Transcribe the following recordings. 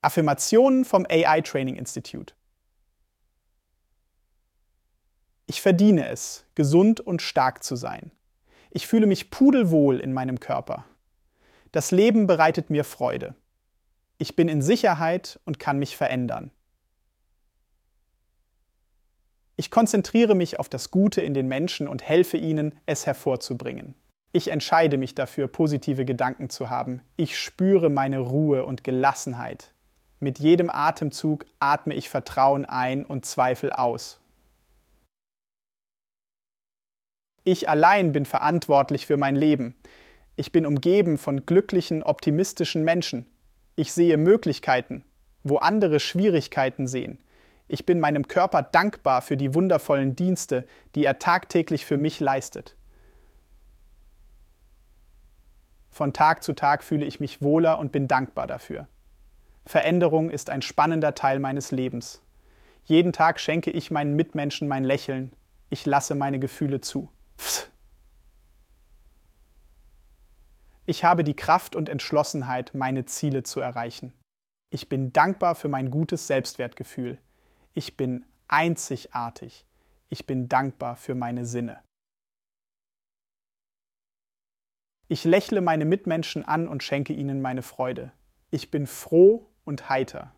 Affirmationen vom AI Training Institute. Ich verdiene es, gesund und stark zu sein. Ich fühle mich pudelwohl in meinem Körper. Das Leben bereitet mir Freude. Ich bin in Sicherheit und kann mich verändern. Ich konzentriere mich auf das Gute in den Menschen und helfe ihnen, es hervorzubringen. Ich entscheide mich dafür, positive Gedanken zu haben. Ich spüre meine Ruhe und Gelassenheit. Mit jedem Atemzug atme ich Vertrauen ein und Zweifel aus. Ich allein bin verantwortlich für mein Leben. Ich bin umgeben von glücklichen, optimistischen Menschen. Ich sehe Möglichkeiten, wo andere Schwierigkeiten sehen. Ich bin meinem Körper dankbar für die wundervollen Dienste, die er tagtäglich für mich leistet. Von Tag zu Tag fühle ich mich wohler und bin dankbar dafür. Veränderung ist ein spannender Teil meines Lebens. Jeden Tag schenke ich meinen Mitmenschen mein Lächeln. Ich lasse meine Gefühle zu. Psst. Ich habe die Kraft und Entschlossenheit, meine Ziele zu erreichen. Ich bin dankbar für mein gutes Selbstwertgefühl. Ich bin einzigartig. Ich bin dankbar für meine Sinne. Ich lächle meine Mitmenschen an und schenke ihnen meine Freude. Ich bin froh und heiter.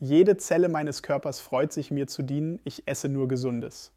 Jede Zelle meines Körpers freut sich, mir zu dienen. Ich esse nur Gesundes.